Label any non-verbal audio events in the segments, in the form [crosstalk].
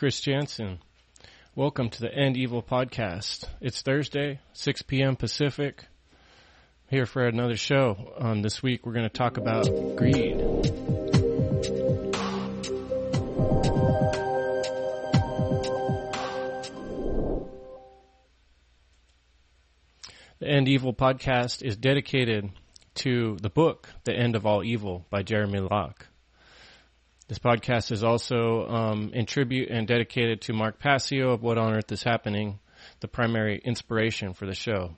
Chris Jansen. Welcome to the End Evil podcast. It's Thursday, 6 p.m. Pacific. Here for another show. Um, this week we're going to talk about greed. The End Evil podcast is dedicated to the book, The End of All Evil by Jeremy Locke. This podcast is also um, in tribute and dedicated to Mark Passio of What on Earth is Happening, the primary inspiration for the show.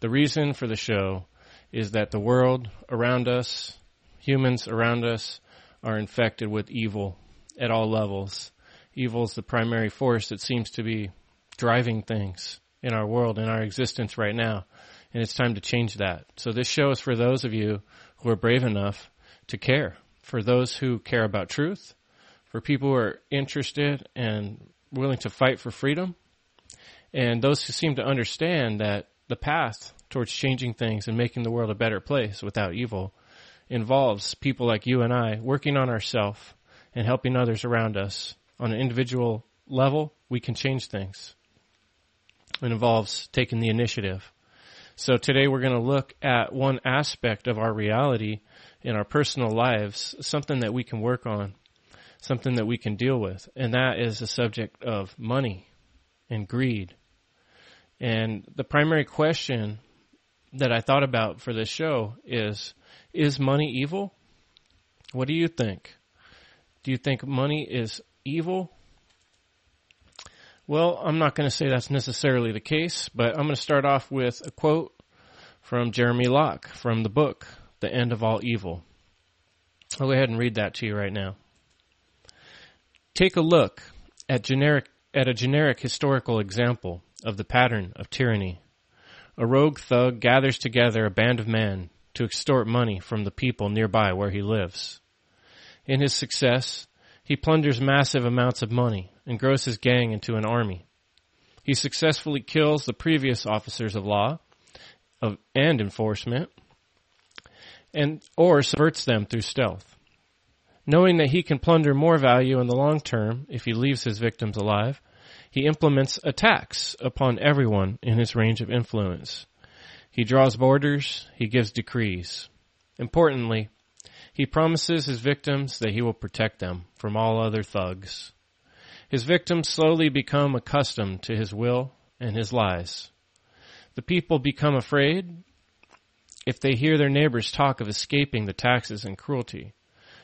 The reason for the show is that the world around us, humans around us, are infected with evil at all levels. Evil is the primary force that seems to be driving things in our world, in our existence right now. And it's time to change that. So this show is for those of you who are brave enough to care for those who care about truth, for people who are interested and willing to fight for freedom, and those who seem to understand that the path towards changing things and making the world a better place without evil involves people like you and I working on ourselves and helping others around us on an individual level. We can change things. It involves taking the initiative. So today we're going to look at one aspect of our reality in our personal lives, something that we can work on, something that we can deal with, and that is the subject of money and greed. And the primary question that I thought about for this show is, is money evil? What do you think? Do you think money is evil? Well, I'm not going to say that's necessarily the case, but I'm going to start off with a quote from Jeremy Locke from the book the end of all evil. I'll go ahead and read that to you right now. Take a look at generic at a generic historical example of the pattern of tyranny. A rogue thug gathers together a band of men to extort money from the people nearby where he lives. In his success, he plunders massive amounts of money and grows his gang into an army. He successfully kills the previous officers of law of, and enforcement and or subverts them through stealth. Knowing that he can plunder more value in the long term if he leaves his victims alive, he implements attacks upon everyone in his range of influence. He draws borders, he gives decrees. Importantly, he promises his victims that he will protect them from all other thugs. His victims slowly become accustomed to his will and his lies. The people become afraid if they hear their neighbors talk of escaping the taxes and cruelty.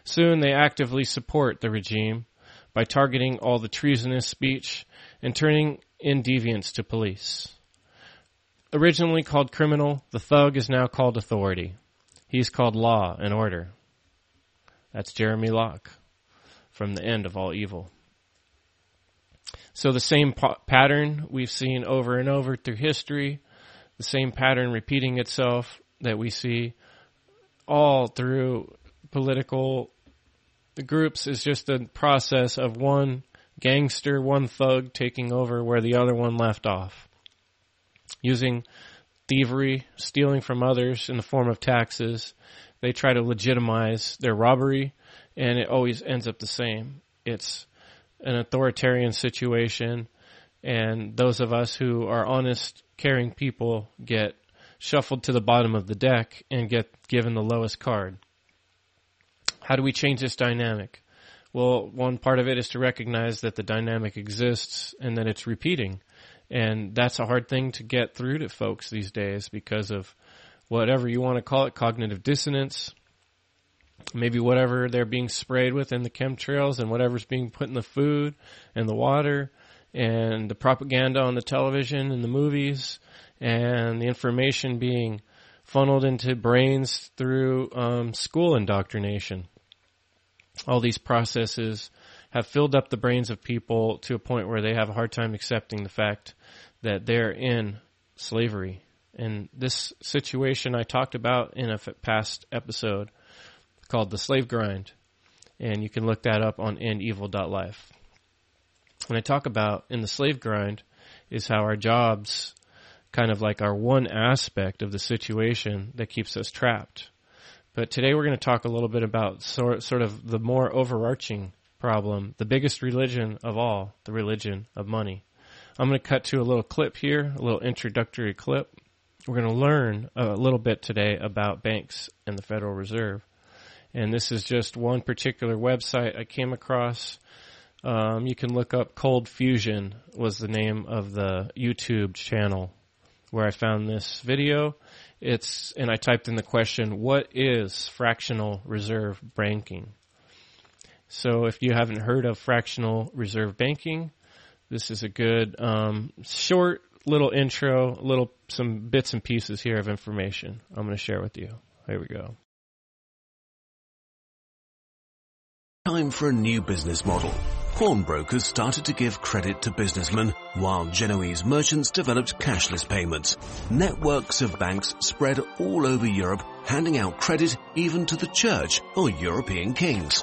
Soon they actively support the regime by targeting all the treasonous speech and turning in deviants to police. Originally called criminal, the thug is now called authority. He's called law and order. That's Jeremy Locke from the end of all evil. So the same pa- pattern we've seen over and over through history, the same pattern repeating itself that we see all through political groups is just a process of one gangster, one thug taking over where the other one left off. Using thievery, stealing from others in the form of taxes, they try to legitimize their robbery, and it always ends up the same. It's an authoritarian situation, and those of us who are honest, caring people get shuffled to the bottom of the deck and get given the lowest card. How do we change this dynamic? Well, one part of it is to recognize that the dynamic exists and that it's repeating. And that's a hard thing to get through to folks these days because of whatever you want to call it, cognitive dissonance, maybe whatever they're being sprayed with in the chemtrails and whatever's being put in the food and the water and the propaganda on the television and the movies and the information being funneled into brains through um, school indoctrination. All these processes have filled up the brains of people to a point where they have a hard time accepting the fact that they're in slavery. And this situation I talked about in a past episode called the slave grind. And you can look that up on endevil.life. When I talk about in the slave grind is how our jobs kind of like our one aspect of the situation that keeps us trapped. But today we're going to talk a little bit about sort, sort of the more overarching problem, the biggest religion of all, the religion of money. I'm going to cut to a little clip here, a little introductory clip. We're going to learn a little bit today about banks and the Federal Reserve. And this is just one particular website I came across. Um, you can look up Cold Fusion was the name of the YouTube channel where I found this video. It's, and I typed in the question, what is fractional reserve banking? So if you haven't heard of fractional reserve banking, this is a good, um, short little intro, little, some bits and pieces here of information I'm going to share with you. Here we go. Time for a new business model. Pawnbrokers started to give credit to businessmen, while Genoese merchants developed cashless payments. Networks of banks spread all over Europe, handing out credit even to the church or European kings.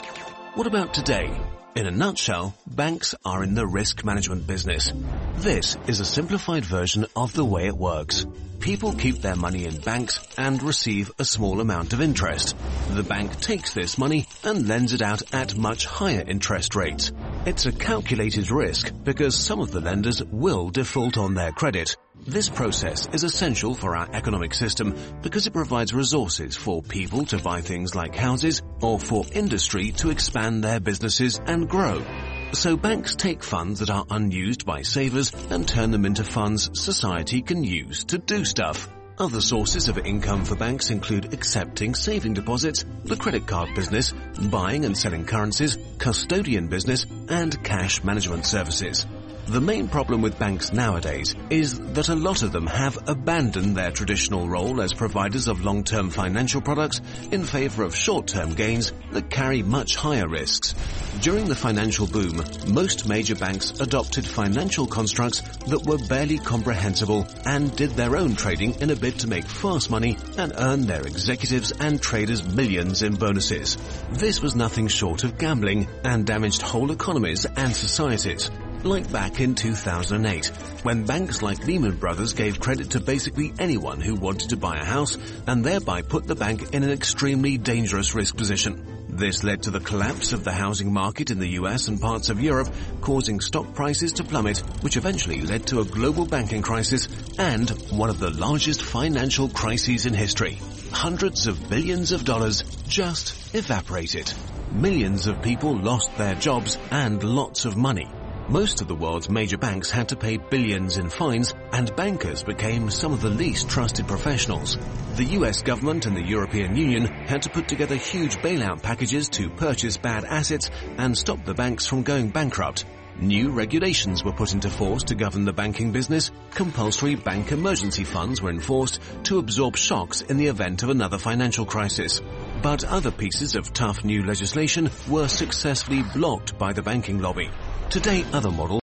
What about today? In a nutshell, banks are in the risk management business. This is a simplified version of the way it works. People keep their money in banks and receive a small amount of interest. The bank takes this money and lends it out at much higher interest rates. It's a calculated risk because some of the lenders will default on their credit. This process is essential for our economic system because it provides resources for people to buy things like houses or for industry to expand their businesses and grow. So banks take funds that are unused by savers and turn them into funds society can use to do stuff. Other sources of income for banks include accepting saving deposits, the credit card business, buying and selling currencies, custodian business, and cash management services. The main problem with banks nowadays is that a lot of them have abandoned their traditional role as providers of long-term financial products in favor of short-term gains that carry much higher risks. During the financial boom, most major banks adopted financial constructs that were barely comprehensible and did their own trading in a bid to make fast money and earn their executives and traders millions in bonuses. This was nothing short of gambling and damaged whole economies and societies like back in 2008, when banks like Lehman Brothers gave credit to basically anyone who wanted to buy a house and thereby put the bank in an extremely dangerous risk position. This led to the collapse of the housing market in the US and parts of Europe, causing stock prices to plummet, which eventually led to a global banking crisis and one of the largest financial crises in history. Hundreds of billions of dollars just evaporated. Millions of people lost their jobs and lots of money. Most of the world's major banks had to pay billions in fines and bankers became some of the least trusted professionals. The US government and the European Union had to put together huge bailout packages to purchase bad assets and stop the banks from going bankrupt. New regulations were put into force to govern the banking business. Compulsory bank emergency funds were enforced to absorb shocks in the event of another financial crisis. But other pieces of tough new legislation were successfully blocked by the banking lobby. Today, other models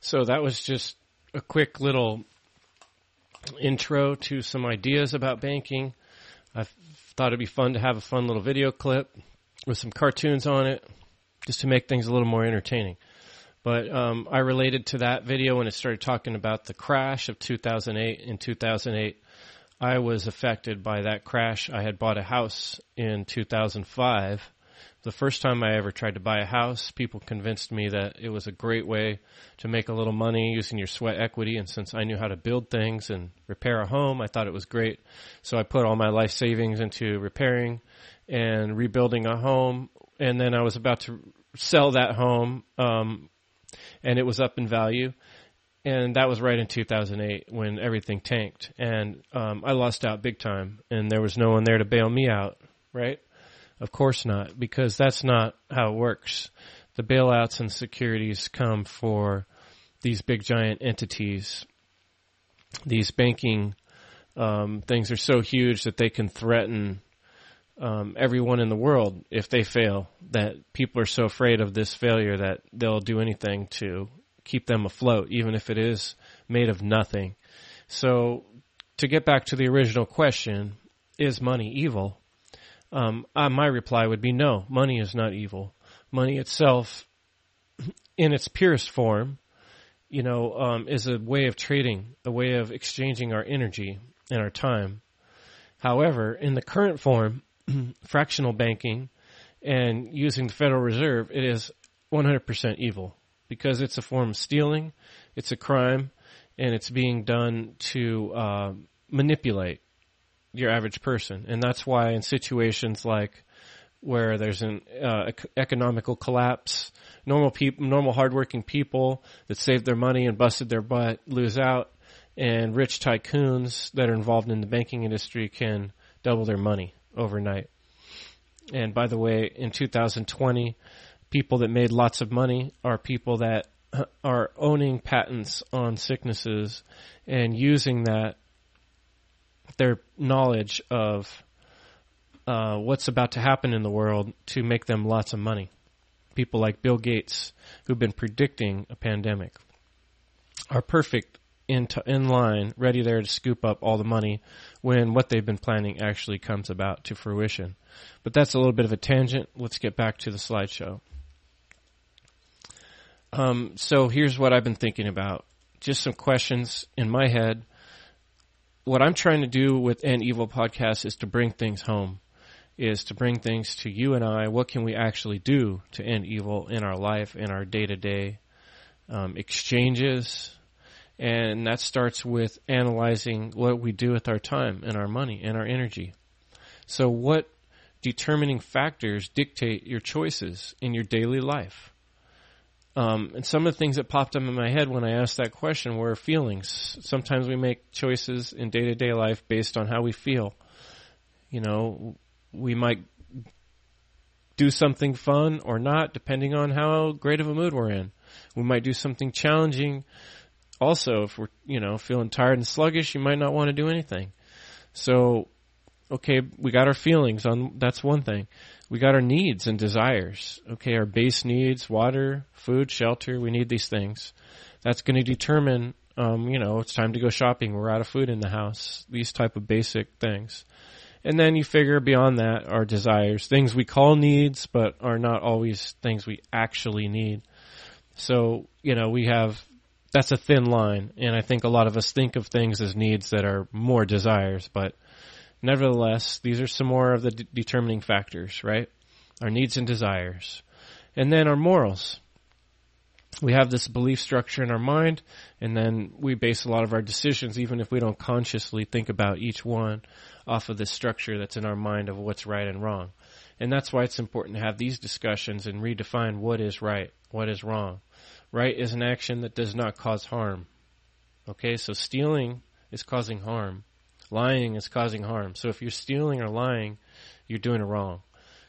So that was just a quick little intro to some ideas about banking. I thought it'd be fun to have a fun little video clip with some cartoons on it, just to make things a little more entertaining. But um, I related to that video when it started talking about the crash of 2008. In 2008, I was affected by that crash. I had bought a house in 2005 the first time I ever tried to buy a house, people convinced me that it was a great way to make a little money using your sweat equity. And since I knew how to build things and repair a home, I thought it was great. So I put all my life savings into repairing and rebuilding a home. And then I was about to sell that home, um, and it was up in value. And that was right in 2008 when everything tanked. And um, I lost out big time, and there was no one there to bail me out, right? Of course not, because that's not how it works. The bailouts and securities come for these big giant entities. These banking um, things are so huge that they can threaten um, everyone in the world if they fail. That people are so afraid of this failure that they'll do anything to keep them afloat, even if it is made of nothing. So, to get back to the original question, is money evil? Um, uh, my reply would be no, money is not evil. Money itself, [clears throat] in its purest form, you know, um, is a way of trading, a way of exchanging our energy and our time. However, in the current form, [clears throat] fractional banking and using the Federal Reserve, it is 100% evil because it's a form of stealing, it's a crime, and it's being done to uh, manipulate your average person. And that's why in situations like where there's an uh, economical collapse, normal people, normal hardworking people that saved their money and busted their butt lose out, and rich tycoons that are involved in the banking industry can double their money overnight. And by the way, in 2020, people that made lots of money are people that [clears throat] are owning patents on sicknesses and using that their knowledge of uh, what's about to happen in the world to make them lots of money. People like Bill Gates, who've been predicting a pandemic, are perfect in, t- in line, ready there to scoop up all the money when what they've been planning actually comes about to fruition. But that's a little bit of a tangent. Let's get back to the slideshow. Um, so here's what I've been thinking about. Just some questions in my head. What I'm trying to do with End Evil podcast is to bring things home, is to bring things to you and I. What can we actually do to end evil in our life, in our day to day exchanges? And that starts with analyzing what we do with our time and our money and our energy. So what determining factors dictate your choices in your daily life? Um, and some of the things that popped up in my head when I asked that question were feelings. Sometimes we make choices in day to day life based on how we feel. You know, we might do something fun or not, depending on how great of a mood we're in. We might do something challenging. Also, if we're, you know, feeling tired and sluggish, you might not want to do anything. So, okay, we got our feelings on, that's one thing we got our needs and desires. Okay, our base needs, water, food, shelter, we need these things. That's going to determine, um, you know, it's time to go shopping. We're out of food in the house. These type of basic things. And then you figure beyond that our desires, things we call needs, but are not always things we actually need. So, you know, we have, that's a thin line. And I think a lot of us think of things as needs that are more desires, but Nevertheless, these are some more of the de- determining factors, right? Our needs and desires. And then our morals. We have this belief structure in our mind, and then we base a lot of our decisions, even if we don't consciously think about each one, off of this structure that's in our mind of what's right and wrong. And that's why it's important to have these discussions and redefine what is right, what is wrong. Right is an action that does not cause harm. Okay, so stealing is causing harm. Lying is causing harm. So if you're stealing or lying, you're doing it wrong.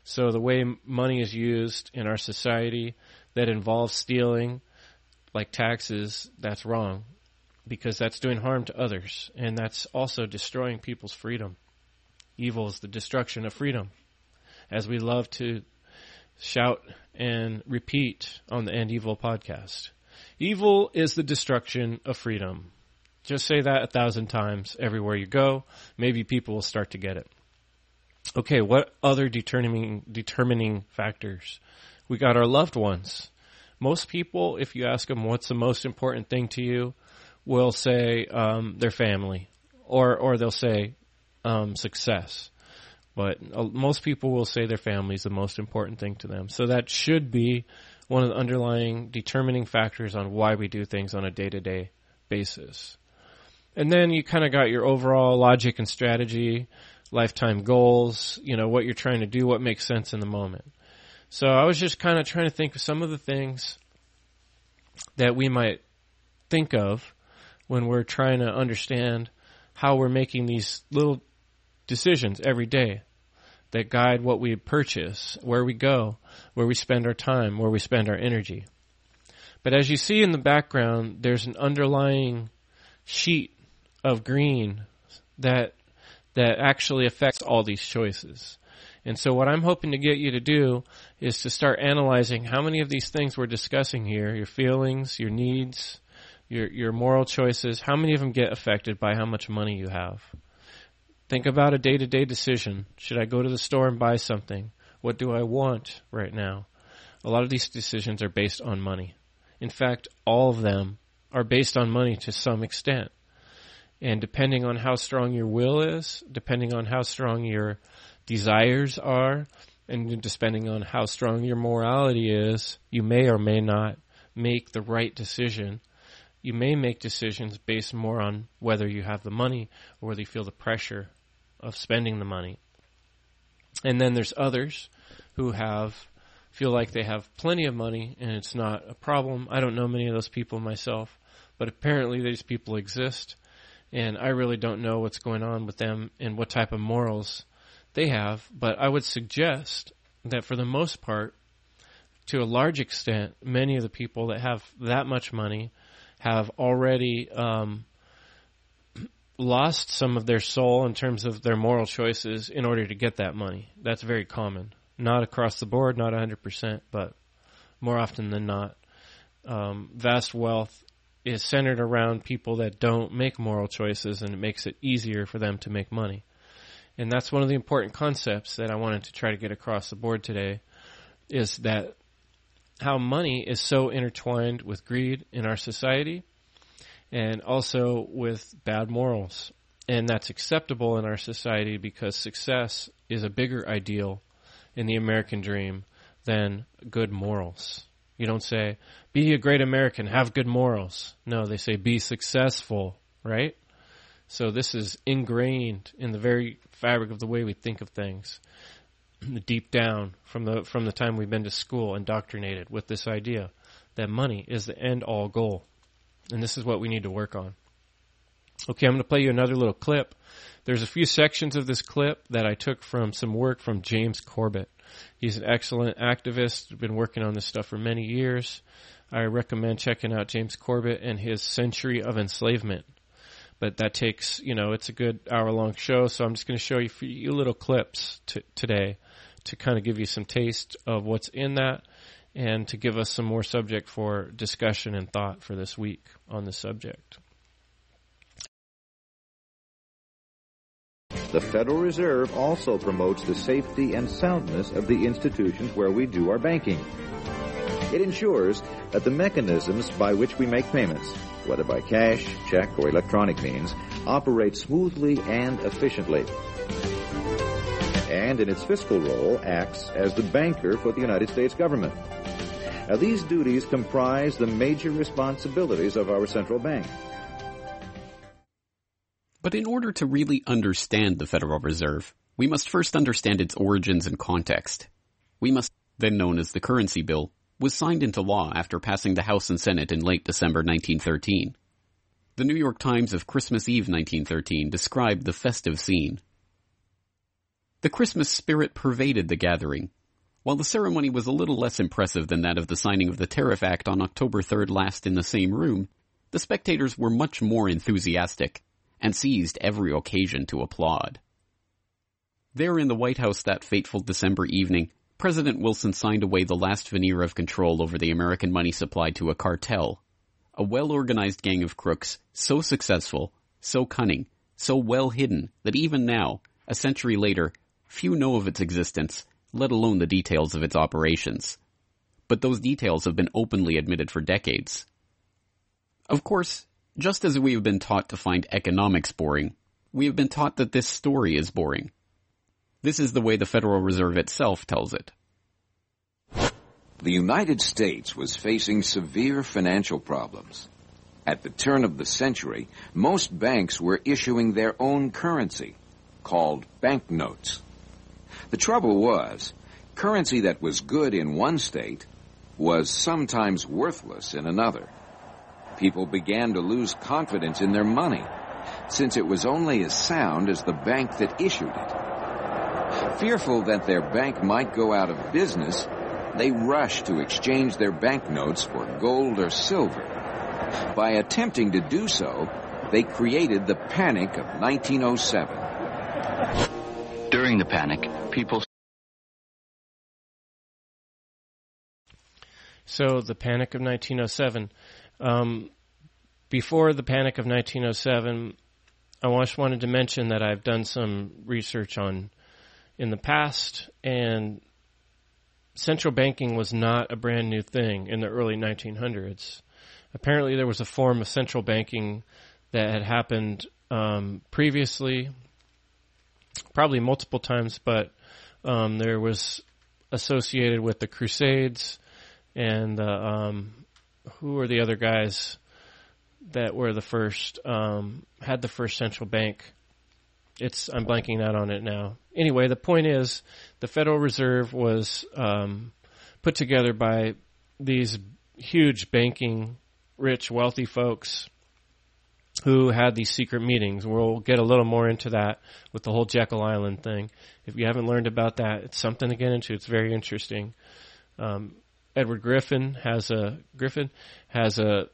So the way money is used in our society that involves stealing, like taxes, that's wrong because that's doing harm to others and that's also destroying people's freedom. Evil is the destruction of freedom. As we love to shout and repeat on the End Evil podcast. Evil is the destruction of freedom. Just say that a thousand times everywhere you go. Maybe people will start to get it. Okay, what other determining determining factors? We got our loved ones. Most people, if you ask them what's the most important thing to you, will say um, their family, or or they'll say um, success. But uh, most people will say their family is the most important thing to them. So that should be one of the underlying determining factors on why we do things on a day to day basis. And then you kind of got your overall logic and strategy, lifetime goals, you know, what you're trying to do, what makes sense in the moment. So I was just kind of trying to think of some of the things that we might think of when we're trying to understand how we're making these little decisions every day that guide what we purchase, where we go, where we spend our time, where we spend our energy. But as you see in the background, there's an underlying sheet of green that that actually affects all these choices. And so what I'm hoping to get you to do is to start analyzing how many of these things we're discussing here, your feelings, your needs, your your moral choices, how many of them get affected by how much money you have. Think about a day-to-day decision. Should I go to the store and buy something? What do I want right now? A lot of these decisions are based on money. In fact, all of them are based on money to some extent. And depending on how strong your will is, depending on how strong your desires are, and depending on how strong your morality is, you may or may not make the right decision. You may make decisions based more on whether you have the money or whether you feel the pressure of spending the money. And then there's others who have feel like they have plenty of money and it's not a problem. I don't know many of those people myself, but apparently these people exist and I really don't know what's going on with them and what type of morals they have, but I would suggest that for the most part, to a large extent, many of the people that have that much money have already um, lost some of their soul in terms of their moral choices in order to get that money. That's very common. Not across the board, not 100%, but more often than not. Um, vast wealth is centered around people that don't make moral choices and it makes it easier for them to make money. And that's one of the important concepts that I wanted to try to get across the board today is that how money is so intertwined with greed in our society and also with bad morals. And that's acceptable in our society because success is a bigger ideal in the American dream than good morals. You don't say, be a great American, have good morals. No, they say, be successful, right? So this is ingrained in the very fabric of the way we think of things. [clears throat] Deep down from the from the time we've been to school, indoctrinated with this idea that money is the end all goal. And this is what we need to work on. Okay, I'm going to play you another little clip. There's a few sections of this clip that I took from some work from James Corbett. He's an excellent activist, been working on this stuff for many years. I recommend checking out James Corbett and his Century of Enslavement but that takes you know it's a good hour long show so i'm just going to show you a few little clips t- today to kind of give you some taste of what's in that and to give us some more subject for discussion and thought for this week on the subject The Federal Reserve also promotes the safety and soundness of the institutions where we do our banking. It ensures that the mechanisms by which we make payments whether by cash, check, or electronic means, operate smoothly and efficiently. And in its fiscal role, acts as the banker for the United States government. Now, these duties comprise the major responsibilities of our central bank. But in order to really understand the Federal Reserve, we must first understand its origins and context. We must, then known as the Currency Bill, was signed into law after passing the House and Senate in late December 1913. The New York Times of Christmas Eve 1913 described the festive scene. The Christmas spirit pervaded the gathering. While the ceremony was a little less impressive than that of the signing of the Tariff Act on October 3rd last in the same room, the spectators were much more enthusiastic and seized every occasion to applaud. There in the White House that fateful December evening, President Wilson signed away the last veneer of control over the American money supply to a cartel. A well-organized gang of crooks, so successful, so cunning, so well hidden that even now, a century later, few know of its existence, let alone the details of its operations. But those details have been openly admitted for decades. Of course, just as we have been taught to find economics boring, we have been taught that this story is boring. This is the way the Federal Reserve itself tells it. The United States was facing severe financial problems. At the turn of the century, most banks were issuing their own currency, called banknotes. The trouble was, currency that was good in one state was sometimes worthless in another. People began to lose confidence in their money, since it was only as sound as the bank that issued it. Fearful that their bank might go out of business, they rushed to exchange their banknotes for gold or silver. By attempting to do so, they created the Panic of 1907. During the panic, people So the Panic of 1907. Um, before the Panic of 1907, I just wanted to mention that I've done some research on in the past, and central banking was not a brand new thing in the early 1900s. Apparently, there was a form of central banking that had happened um, previously, probably multiple times, but um, there was associated with the Crusades and the um, who are the other guys that were the first um, had the first central bank. It's I'm blanking out on it now. Anyway, the point is the Federal Reserve was um, put together by these huge banking, rich, wealthy folks who had these secret meetings. We'll get a little more into that with the whole Jekyll Island thing. If you haven't learned about that, it's something to get into. It's very interesting. Um, Edward Griffin has a Griffin has a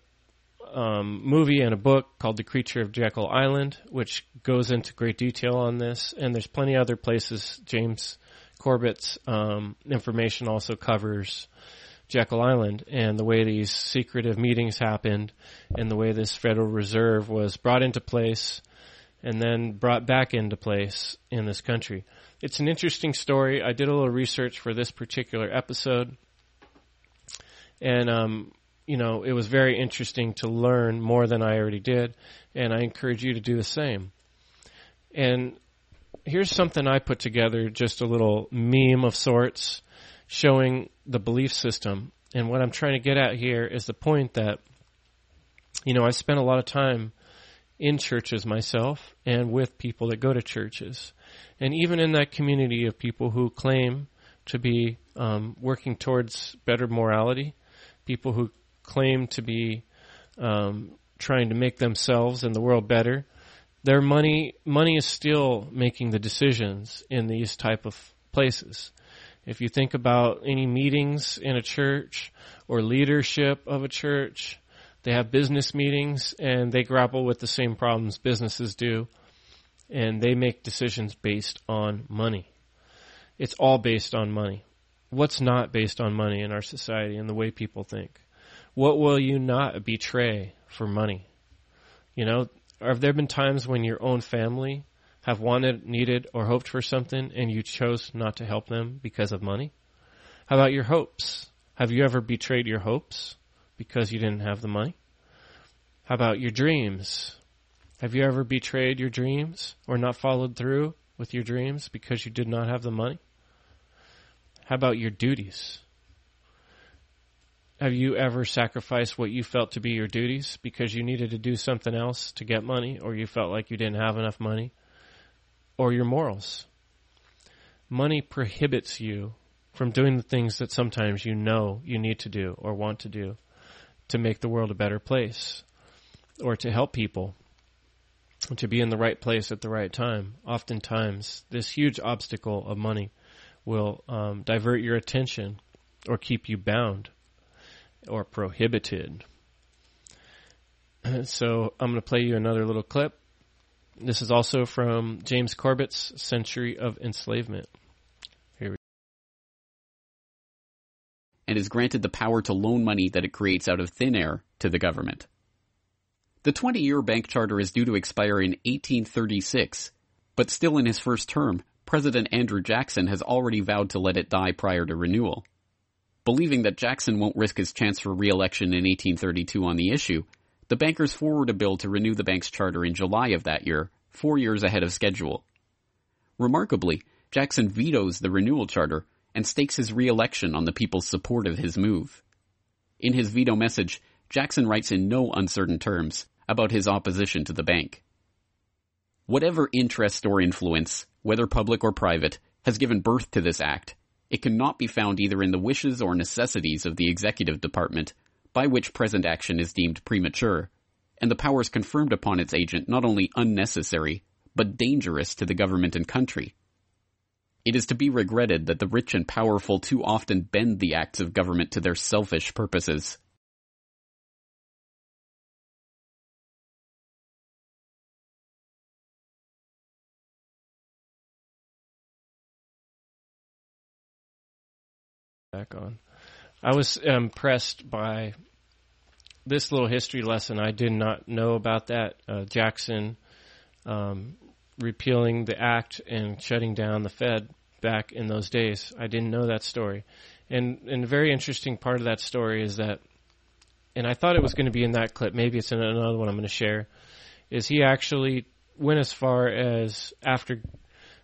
um, movie and a book called The Creature of Jekyll Island, which goes into great detail on this. And there's plenty of other places. James Corbett's um, information also covers Jekyll Island and the way these secretive meetings happened and the way this Federal Reserve was brought into place and then brought back into place in this country. It's an interesting story. I did a little research for this particular episode. And, um, you know, it was very interesting to learn more than I already did. And I encourage you to do the same. And here's something I put together, just a little meme of sorts showing the belief system. And what I'm trying to get at here is the point that, you know, I spent a lot of time in churches myself and with people that go to churches. And even in that community of people who claim to be um, working towards better morality, people who claim to be um, trying to make themselves and the world better, their money money is still making the decisions in these type of places. If you think about any meetings in a church or leadership of a church, they have business meetings and they grapple with the same problems businesses do and they make decisions based on money. It's all based on money. What's not based on money in our society and the way people think? What will you not betray for money? You know, have there been times when your own family have wanted, needed, or hoped for something and you chose not to help them because of money? How about your hopes? Have you ever betrayed your hopes because you didn't have the money? How about your dreams? Have you ever betrayed your dreams or not followed through with your dreams because you did not have the money? How about your duties? Have you ever sacrificed what you felt to be your duties because you needed to do something else to get money or you felt like you didn't have enough money or your morals. Money prohibits you from doing the things that sometimes you know you need to do or want to do to make the world a better place or to help people to be in the right place at the right time. Oftentimes, this huge obstacle of money will um, divert your attention or keep you bound or prohibited. [clears throat] So I'm going to play you another little clip this is also from James Corbett's Century of Enslavement. Here we and is granted the power to loan money that it creates out of thin air to the government. The 20 year bank charter is due to expire in 1836, but still in his first term, President Andrew Jackson has already vowed to let it die prior to renewal. Believing that Jackson won't risk his chance for re-election in 1832 on the issue, the bankers forward a bill to renew the bank's charter in July of that year, four years ahead of schedule. Remarkably, Jackson vetoes the renewal charter and stakes his re-election on the people's support of his move. In his veto message, Jackson writes in no uncertain terms about his opposition to the bank. Whatever interest or influence, whether public or private, has given birth to this act, it cannot be found either in the wishes or necessities of the executive department by which present action is deemed premature, and the powers conferred upon its agent not only unnecessary, but dangerous to the government and country. It is to be regretted that the rich and powerful too often bend the acts of government to their selfish purposes. Back on. I was impressed by this little history lesson, I did not know about that. Uh, Jackson um, repealing the act and shutting down the Fed back in those days. I didn't know that story. And, and a very interesting part of that story is that, and I thought it was going to be in that clip, maybe it's in another one I'm going to share, is he actually went as far as after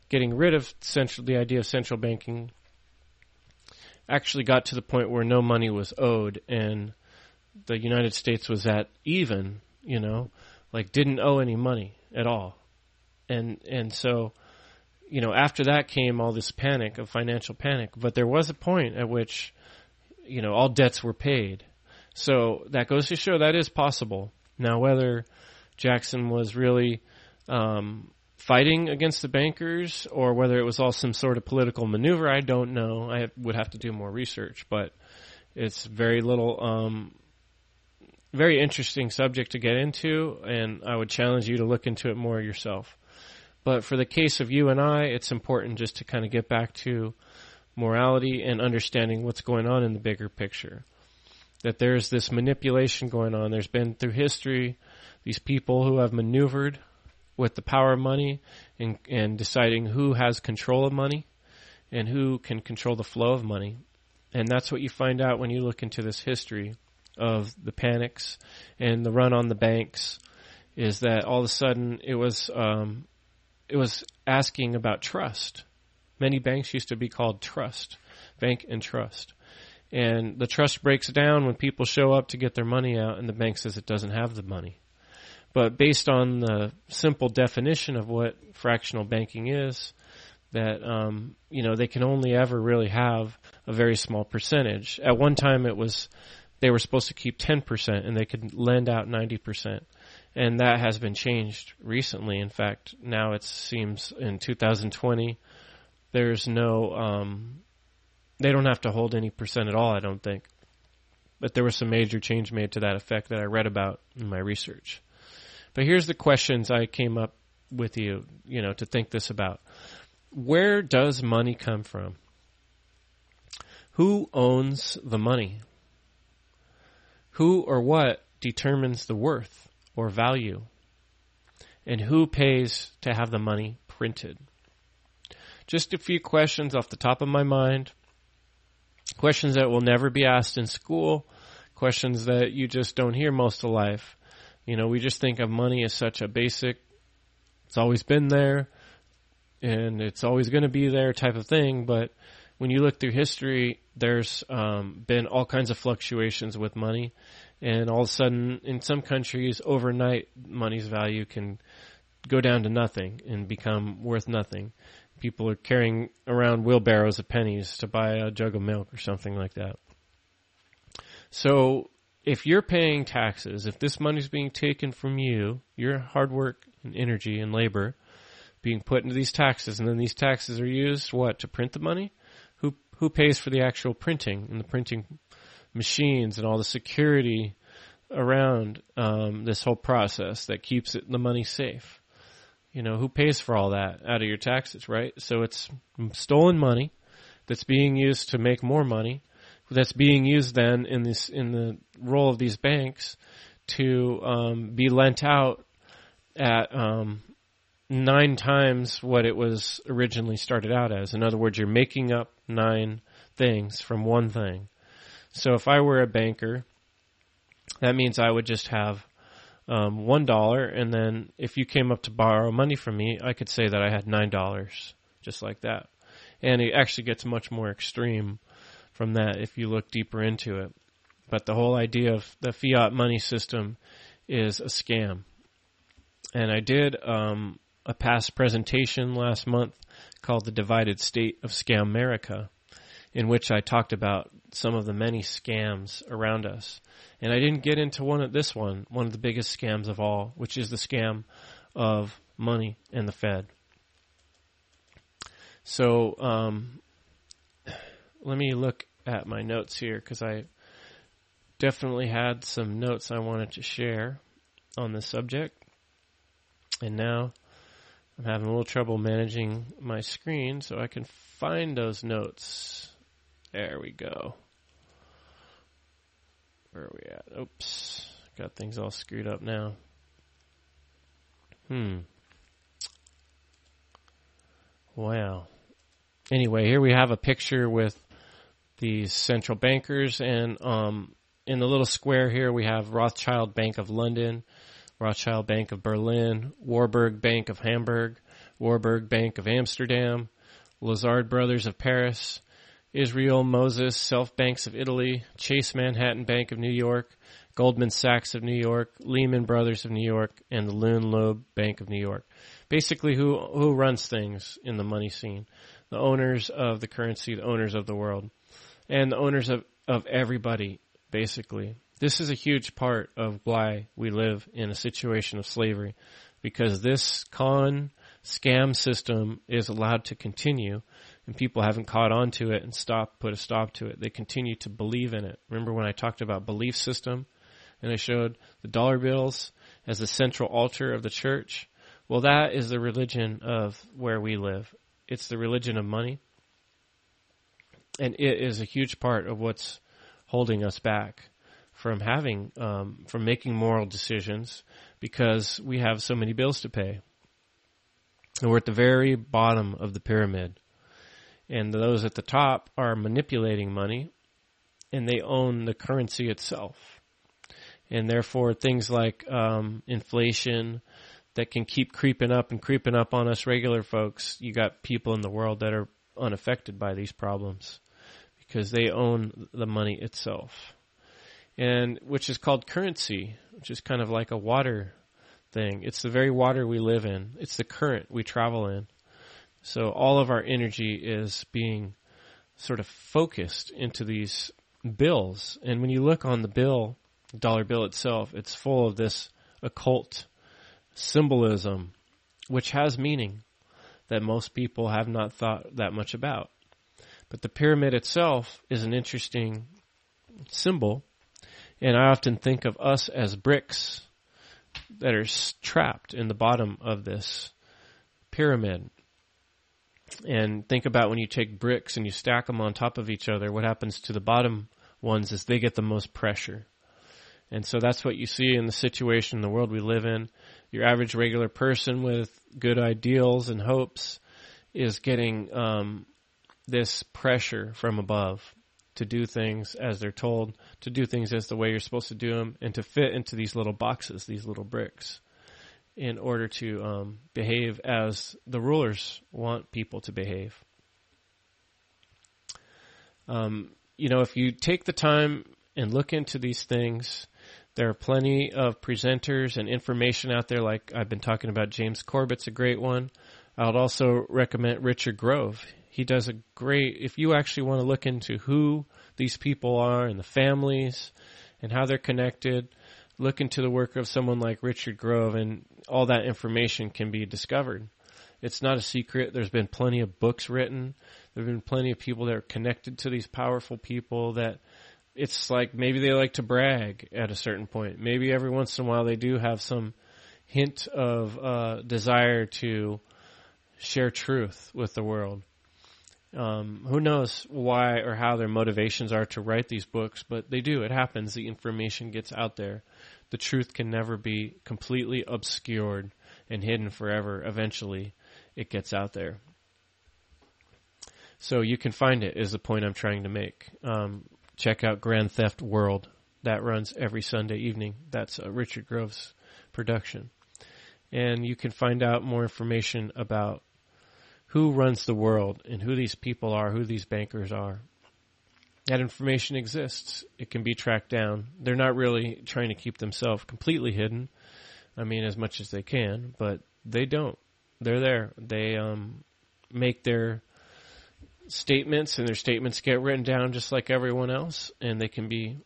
getting rid of central the idea of central banking actually got to the point where no money was owed and the United States was at even, you know, like didn't owe any money at all. And and so you know, after that came all this panic of financial panic, but there was a point at which you know, all debts were paid. So that goes to show that is possible. Now whether Jackson was really um, fighting against the bankers or whether it was all some sort of political maneuver, I don't know. I would have to do more research, but it's very little, um, very interesting subject to get into, and I would challenge you to look into it more yourself. But for the case of you and I, it's important just to kind of get back to morality and understanding what's going on in the bigger picture. That there's this manipulation going on. There's been through history these people who have maneuvered with the power of money and, and deciding who has control of money and who can control the flow of money. And that's what you find out when you look into this history of the panics and the run on the banks is that all of a sudden it was um, it was asking about trust. Many banks used to be called trust, bank and trust. And the trust breaks down when people show up to get their money out and the bank says it doesn't have the money. But based on the simple definition of what fractional banking is, that um, you know they can only ever really have a very small percentage. At one time, it was they were supposed to keep 10% and they could lend out 90%. And that has been changed recently. In fact, now it seems in 2020, there's no, um, they don't have to hold any percent at all, I don't think. But there was some major change made to that effect that I read about in my research. But here's the questions I came up with you, you know, to think this about. Where does money come from? Who owns the money? Who or what determines the worth or value? And who pays to have the money printed? Just a few questions off the top of my mind. Questions that will never be asked in school. Questions that you just don't hear most of life. You know, we just think of money as such a basic, it's always been there and it's always going to be there type of thing. But when you look through history, there's um, been all kinds of fluctuations with money. And all of a sudden, in some countries, overnight, money's value can go down to nothing and become worth nothing. People are carrying around wheelbarrows of pennies to buy a jug of milk or something like that. So if you're paying taxes, if this money's being taken from you, your hard work and energy and labor being put into these taxes, and then these taxes are used what to print the money? Who who pays for the actual printing and the printing machines and all the security around um, this whole process that keeps it, the money safe? You know who pays for all that out of your taxes, right? So it's stolen money that's being used to make more money that's being used then in this in the role of these banks to um, be lent out at um, nine times what it was originally started out as. In other words, you're making up nine things from one thing. So if I were a banker, that means I would just have um, one dollar, and then if you came up to borrow money from me, I could say that I had nine dollars, just like that. And it actually gets much more extreme from that if you look deeper into it. But the whole idea of the fiat money system is a scam. And I did um, a past presentation last month called The Divided State of Scam America, in which I talked about some of the many scams around us. And I didn't get into one of this one, one of the biggest scams of all, which is the scam of money and the Fed. So um, let me look at my notes here because I definitely had some notes I wanted to share on this subject. And now I'm having a little trouble managing my screen so I can find those notes. There we go. Where are we at? Oops. Got things all screwed up now. Hmm. Wow. Anyway, here we have a picture with these central bankers. And um, in the little square here, we have Rothschild Bank of London, Rothschild Bank of Berlin, Warburg Bank of Hamburg, Warburg Bank of Amsterdam, Lazard Brothers of Paris, Israel Moses Self Banks of Italy, Chase Manhattan Bank of New York, Goldman Sachs of New York, Lehman Brothers of New York, and the Kuhn Loeb Bank of New York. Basically, who who runs things in the money scene? The owners of the currency, the owners of the world, and the owners of of everybody. Basically, this is a huge part of why we live in a situation of slavery, because this con scam system is allowed to continue and people haven't caught on to it and stop put a stop to it. They continue to believe in it. Remember when I talked about belief system and I showed the dollar bills as the central altar of the church? Well, that is the religion of where we live. It's the religion of money. And it is a huge part of what's holding us back from having, um, from making moral decisions because we have so many bills to pay. And we're at the very bottom of the pyramid. And those at the top are manipulating money and they own the currency itself. And therefore, things like um, inflation that can keep creeping up and creeping up on us regular folks, you got people in the world that are unaffected by these problems because they own the money itself. And which is called currency, which is kind of like a water thing. It's the very water we live in. It's the current we travel in. So all of our energy is being sort of focused into these bills. And when you look on the bill, dollar bill itself, it's full of this occult symbolism, which has meaning that most people have not thought that much about. But the pyramid itself is an interesting symbol. And I often think of us as bricks that are trapped in the bottom of this pyramid. And think about when you take bricks and you stack them on top of each other, what happens to the bottom ones is they get the most pressure. And so that's what you see in the situation in the world we live in. Your average regular person with good ideals and hopes is getting um, this pressure from above to do things as they're told, to do things as the way you're supposed to do them, and to fit into these little boxes, these little bricks in order to um, behave as the rulers want people to behave. Um, you know, if you take the time and look into these things, there are plenty of presenters and information out there. Like I've been talking about, James Corbett's a great one. I would also recommend Richard Grove. He does a great. If you actually want to look into who these people are and the families and how they're connected, look into the work of someone like Richard Grove, and all that information can be discovered. It's not a secret. There's been plenty of books written. There have been plenty of people that are connected to these powerful people that it's like maybe they like to brag at a certain point. Maybe every once in a while they do have some hint of uh, desire to share truth with the world. Um, who knows why or how their motivations are to write these books, but they do. It happens. The information gets out there. The truth can never be completely obscured and hidden forever. Eventually, it gets out there. So you can find it, is the point I'm trying to make. Um, check out Grand Theft World. That runs every Sunday evening. That's Richard Grove's production. And you can find out more information about who runs the world and who these people are, who these bankers are. That information exists. It can be tracked down. They're not really trying to keep themselves completely hidden. I mean, as much as they can, but they don't. They're there. They um, make their statements, and their statements get written down just like everyone else, and they can be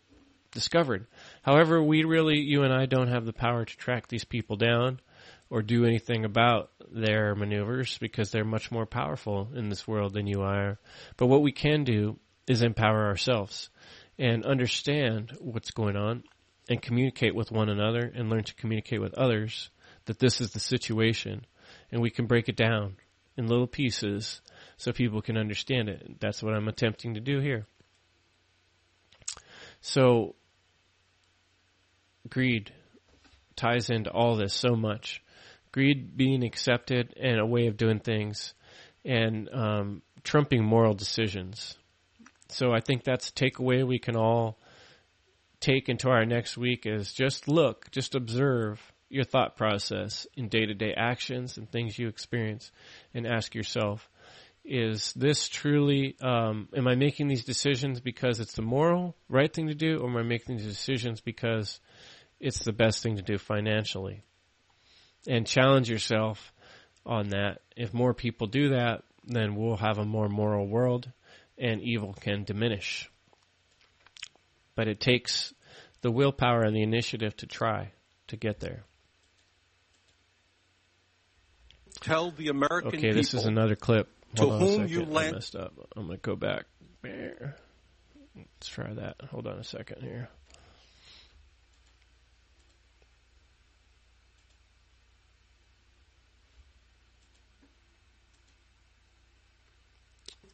discovered. However, we really, you and I, don't have the power to track these people down or do anything about their maneuvers because they're much more powerful in this world than you are. But what we can do is empower ourselves and understand what's going on and communicate with one another and learn to communicate with others that this is the situation and we can break it down in little pieces so people can understand it. That's what I'm attempting to do here. So, greed ties into all this so much greed being accepted and a way of doing things, and um, trumping moral decisions. So I think that's a takeaway we can all take into our next week is just look, just observe your thought process in day to day actions and things you experience and ask yourself, is this truly, um, am I making these decisions because it's the moral right thing to do or am I making these decisions because it's the best thing to do financially? And challenge yourself on that. If more people do that, then we'll have a more moral world and evil can diminish. But it takes the willpower and the initiative to try to get there. Tell the American people Okay, this is another clip. to Hold a whom second. you I messed up. I'm going to go back. Let's try that. Hold on a second here.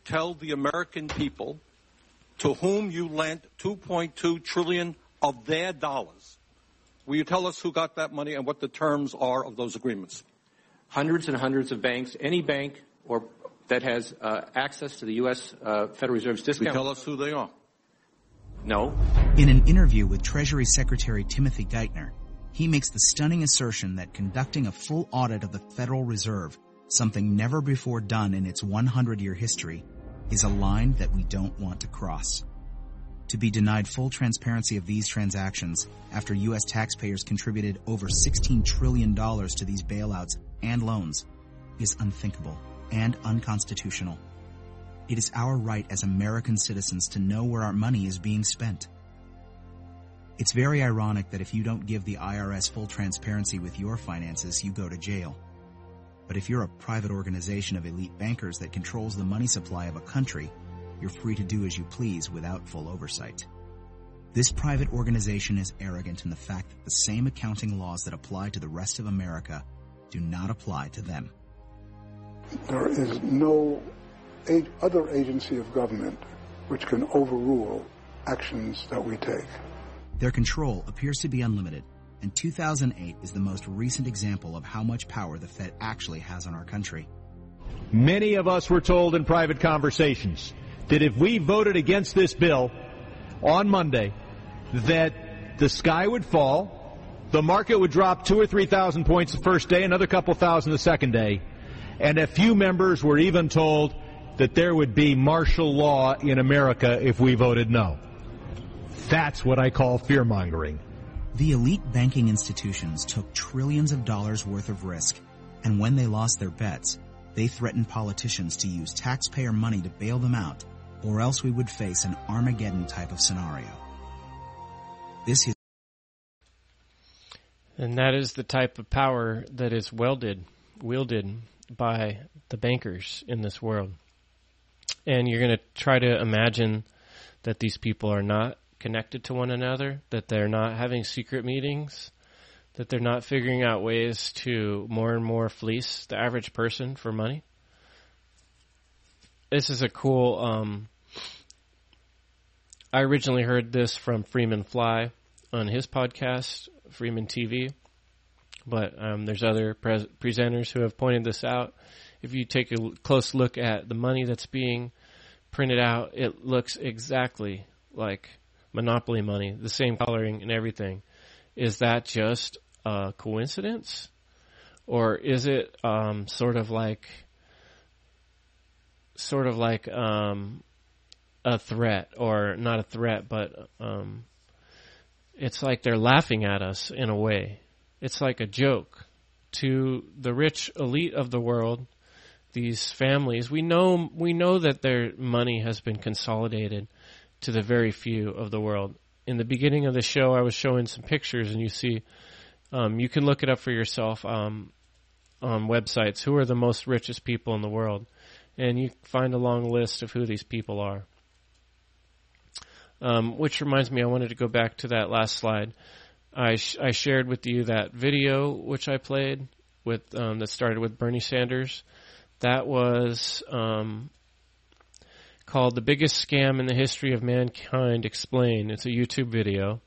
Tell the American people to whom you lent 2.2 trillion of their dollars. Will you tell us who got that money and what the terms are of those agreements? hundreds and hundreds of banks, any bank or that has uh, access to the U.S. Uh, Federal Reserve's Will you tell us who they are? no. In an interview with Treasury Secretary Timothy Geithner, he makes the stunning assertion that conducting a full audit of the Federal Reserve, something never before done in its 100-year history, is a line that we don't want to cross. To be denied full transparency of these transactions after U.S. taxpayers contributed over $16 trillion to these bailouts and loans is unthinkable and unconstitutional. It is our right as American citizens to know where our money is being spent. It's very ironic that if you don't give the IRS full transparency with your finances, you go to jail. But if you're a private organization of elite bankers that controls the money supply of a country, you're free to do as you please without full oversight. This private organization is arrogant in the fact that the same accounting laws that apply to the rest of America do not apply to them. There is no other agency of government which can overrule actions that we take. Their control appears to be unlimited, and 2008 is the most recent example of how much power the Fed actually has on our country. Many of us were told in private conversations that if we voted against this bill on Monday, that the sky would fall, the market would drop two or three thousand points the first day, another couple thousand the second day, and a few members were even told that there would be martial law in America if we voted no. That's what I call fear mongering. The elite banking institutions took trillions of dollars worth of risk, and when they lost their bets, they threatened politicians to use taxpayer money to bail them out, or else we would face an Armageddon type of scenario. This is And that is the type of power that is welded, wielded by the bankers in this world. And you're going to try to imagine that these people are not connected to one another, that they're not having secret meetings, that they're not figuring out ways to more and more fleece the average person for money. This is a cool. Um, I originally heard this from Freeman Fly on his podcast, Freeman TV, but um, there's other pres- presenters who have pointed this out. If you take a close look at the money that's being printed out, it looks exactly like monopoly money, the same coloring and everything. Is that just a coincidence? Or is it um, sort of like sort of like um, a threat or not a threat, but um, it's like they're laughing at us in a way. It's like a joke to the rich elite of the world. These families, we know we know that their money has been consolidated to the very few of the world. In the beginning of the show, I was showing some pictures, and you see, um, you can look it up for yourself um, on websites. Who are the most richest people in the world? And you find a long list of who these people are. Um, which reminds me, I wanted to go back to that last slide. I sh- I shared with you that video which I played with um, that started with Bernie Sanders. That was um, called "The Biggest Scam in the History of Mankind Explained." It's a YouTube video,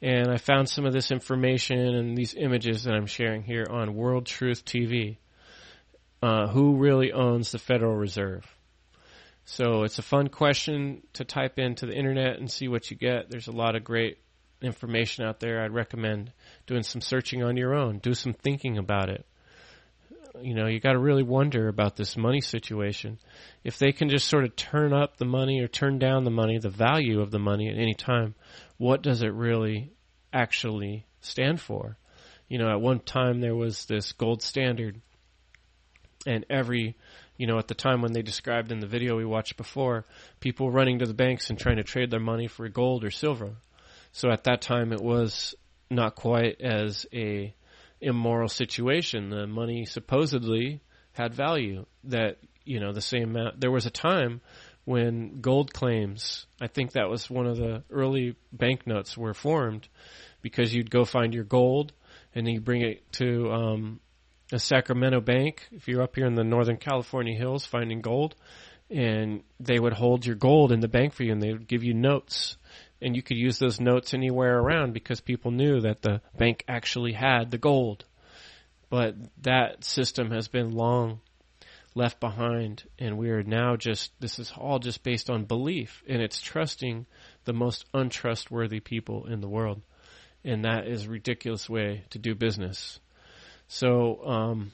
and I found some of this information and these images that I'm sharing here on World Truth TV. Uh, who really owns the Federal Reserve? So it's a fun question to type into the internet and see what you get. There's a lot of great information out there. I'd recommend doing some searching on your own, do some thinking about it. You know, you got to really wonder about this money situation. If they can just sort of turn up the money or turn down the money, the value of the money at any time, what does it really actually stand for? You know, at one time there was this gold standard, and every you know, at the time when they described in the video we watched before, people running to the banks and trying to trade their money for gold or silver. So at that time, it was not quite as a immoral situation. The money supposedly had value. That you know, the same amount. There was a time when gold claims. I think that was one of the early banknotes were formed because you'd go find your gold and you bring it to um, a Sacramento bank, if you're up here in the Northern California hills finding gold, and they would hold your gold in the bank for you and they would give you notes. And you could use those notes anywhere around because people knew that the bank actually had the gold. But that system has been long left behind and we are now just this is all just based on belief and it's trusting the most untrustworthy people in the world and that is a ridiculous way to do business so um,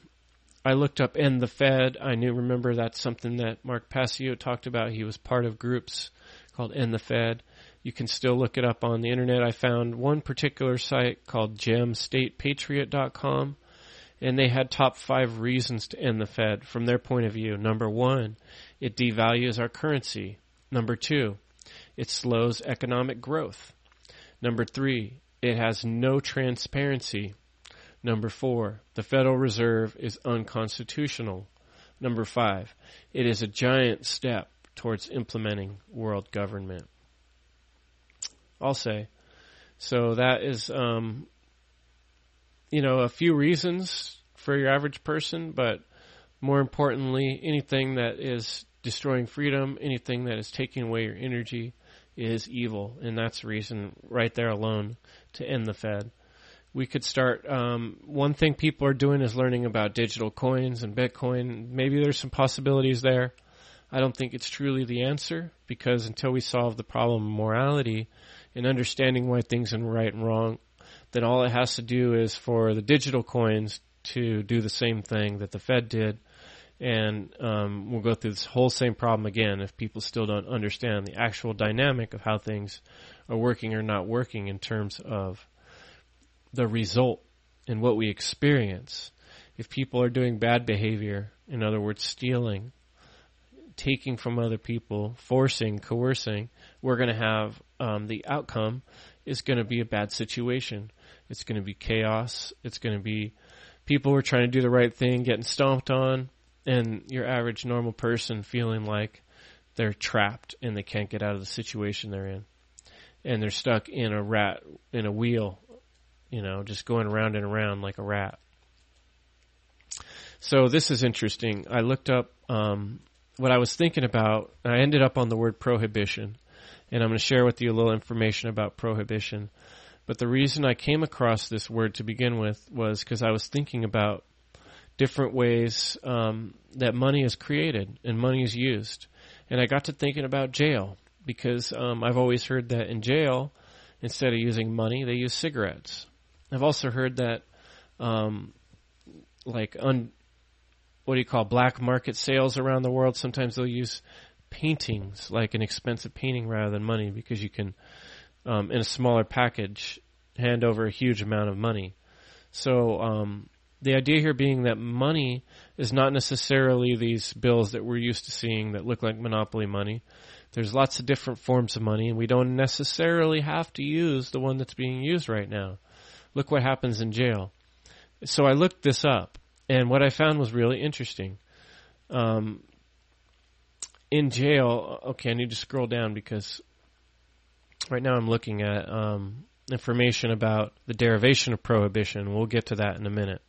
I looked up End the Fed. I knew, remember, that's something that Mark Passio talked about. He was part of groups called End the Fed. You can still look it up on the internet. I found one particular site called gemstatepatriot.com, and they had top five reasons to end the Fed from their point of view. Number one, it devalues our currency. Number two, it slows economic growth. Number three, it has no transparency. Number four, the Federal Reserve is unconstitutional. Number five, it is a giant step towards implementing world government. I'll say. So that is, um, you know, a few reasons for your average person, but more importantly, anything that is destroying freedom, anything that is taking away your energy is evil. And that's reason right there alone to end the Fed we could start. Um, one thing people are doing is learning about digital coins and Bitcoin. Maybe there's some possibilities there. I don't think it's truly the answer because until we solve the problem of morality and understanding why things are right and wrong, then all it has to do is for the digital coins to do the same thing that the Fed did. And um, we'll go through this whole same problem again if people still don't understand the actual dynamic of how things are working or not working in terms of the result and what we experience. If people are doing bad behavior, in other words, stealing, taking from other people, forcing, coercing, we're going to have um, the outcome is going to be a bad situation. It's going to be chaos. It's going to be people who are trying to do the right thing getting stomped on, and your average normal person feeling like they're trapped and they can't get out of the situation they're in. And they're stuck in a rat, in a wheel you know, just going around and around like a rat. So this is interesting. I looked up um, what I was thinking about. I ended up on the word prohibition, and I'm going to share with you a little information about prohibition. But the reason I came across this word to begin with was because I was thinking about different ways um, that money is created and money is used, and I got to thinking about jail because um, I've always heard that in jail, instead of using money, they use cigarettes. I've also heard that, um, like un, what do you call black market sales around the world? Sometimes they'll use paintings, like an expensive painting, rather than money, because you can, um, in a smaller package, hand over a huge amount of money. So um, the idea here being that money is not necessarily these bills that we're used to seeing that look like monopoly money. There's lots of different forms of money, and we don't necessarily have to use the one that's being used right now. Look what happens in jail. So I looked this up, and what I found was really interesting. Um, in jail, okay, I need to scroll down because right now I'm looking at um, information about the derivation of prohibition. We'll get to that in a minute.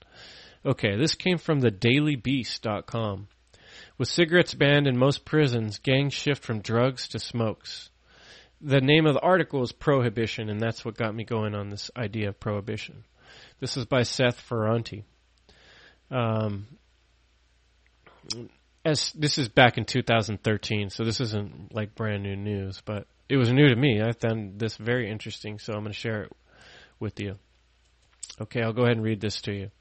Okay, this came from the dailybeast.com. With cigarettes banned in most prisons, gangs shift from drugs to smokes the name of the article is Prohibition, and that's what got me going on this idea of prohibition. This is by Seth Ferranti. Um, as this is back in 2013, so this isn't like brand new news, but it was new to me. I found this very interesting, so I'm going to share it with you. Okay, I'll go ahead and read this to you.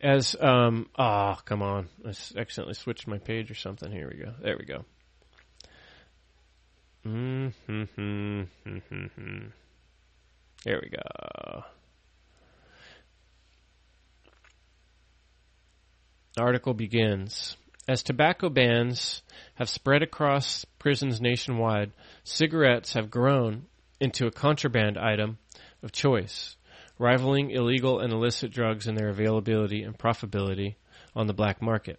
As um ah, oh, come on. I accidentally switched my page or something. Here we go. There we go. Mm-hmm. There we go. The article begins. As tobacco bans have spread across prisons nationwide, cigarettes have grown into a contraband item of choice, rivaling illegal and illicit drugs in their availability and profitability on the black market.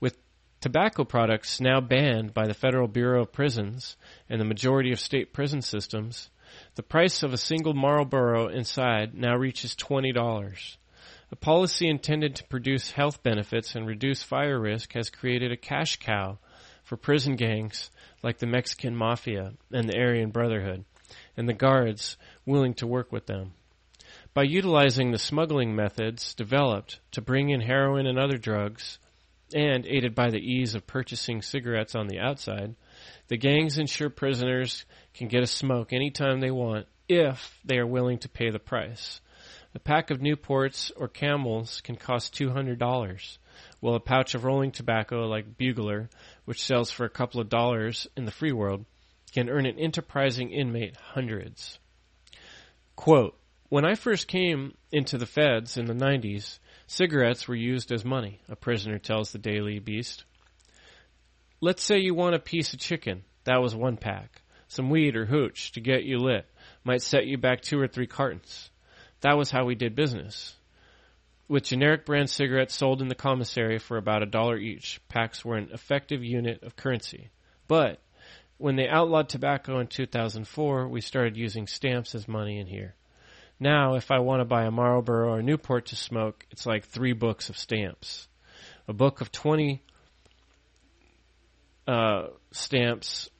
With tobacco products now banned by the Federal Bureau of Prisons and the majority of state prison systems, the price of a single Marlboro inside now reaches $20. A policy intended to produce health benefits and reduce fire risk has created a cash cow for prison gangs like the Mexican Mafia and the Aryan Brotherhood, and the guards willing to work with them. By utilizing the smuggling methods developed to bring in heroin and other drugs, and aided by the ease of purchasing cigarettes on the outside, the gangs ensure prisoners can get a smoke anytime they want if they are willing to pay the price. A pack of Newports or Camels can cost $200, while a pouch of rolling tobacco like Bugler, which sells for a couple of dollars in the free world, can earn an enterprising inmate hundreds. Quote, when I first came into the feds in the 90s, cigarettes were used as money, a prisoner tells the Daily Beast. Let's say you want a piece of chicken. That was one pack. Some weed or hooch to get you lit might set you back two or three cartons. That was how we did business. With generic brand cigarettes sold in the commissary for about a dollar each, packs were an effective unit of currency. But when they outlawed tobacco in 2004, we started using stamps as money in here. Now, if I want to buy a Marlboro or a Newport to smoke, it's like three books of stamps. A book of 20 uh, stamps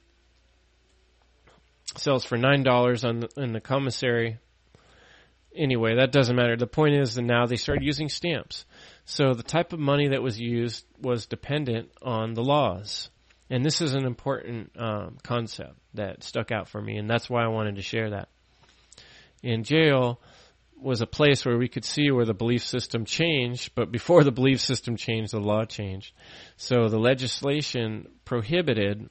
sells for $9 on the, in the commissary anyway, that doesn't matter. The point is that now they started using stamps. So the type of money that was used was dependent on the laws. And this is an important um, concept that stuck out for me, and that's why I wanted to share that. In jail was a place where we could see where the belief system changed, but before the belief system changed, the law changed. So the legislation prohibited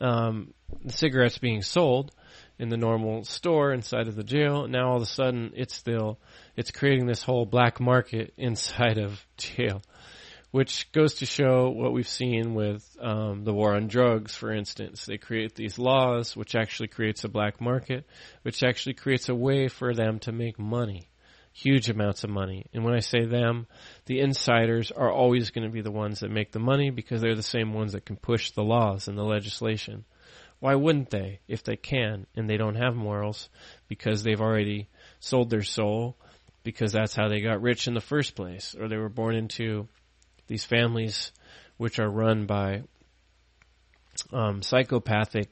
um, the cigarettes being sold, in the normal store inside of the jail. Now all of a sudden it's still, it's creating this whole black market [laughs] inside of jail, which goes to show what we've seen with um, the war on drugs, for instance. They create these laws, which actually creates a black market, which actually creates a way for them to make money. Huge amounts of money. And when I say them, the insiders are always going to be the ones that make the money because they're the same ones that can push the laws and the legislation. Why wouldn't they if they can and they don't have morals because they've already sold their soul because that's how they got rich in the first place or they were born into these families which are run by um, psychopathic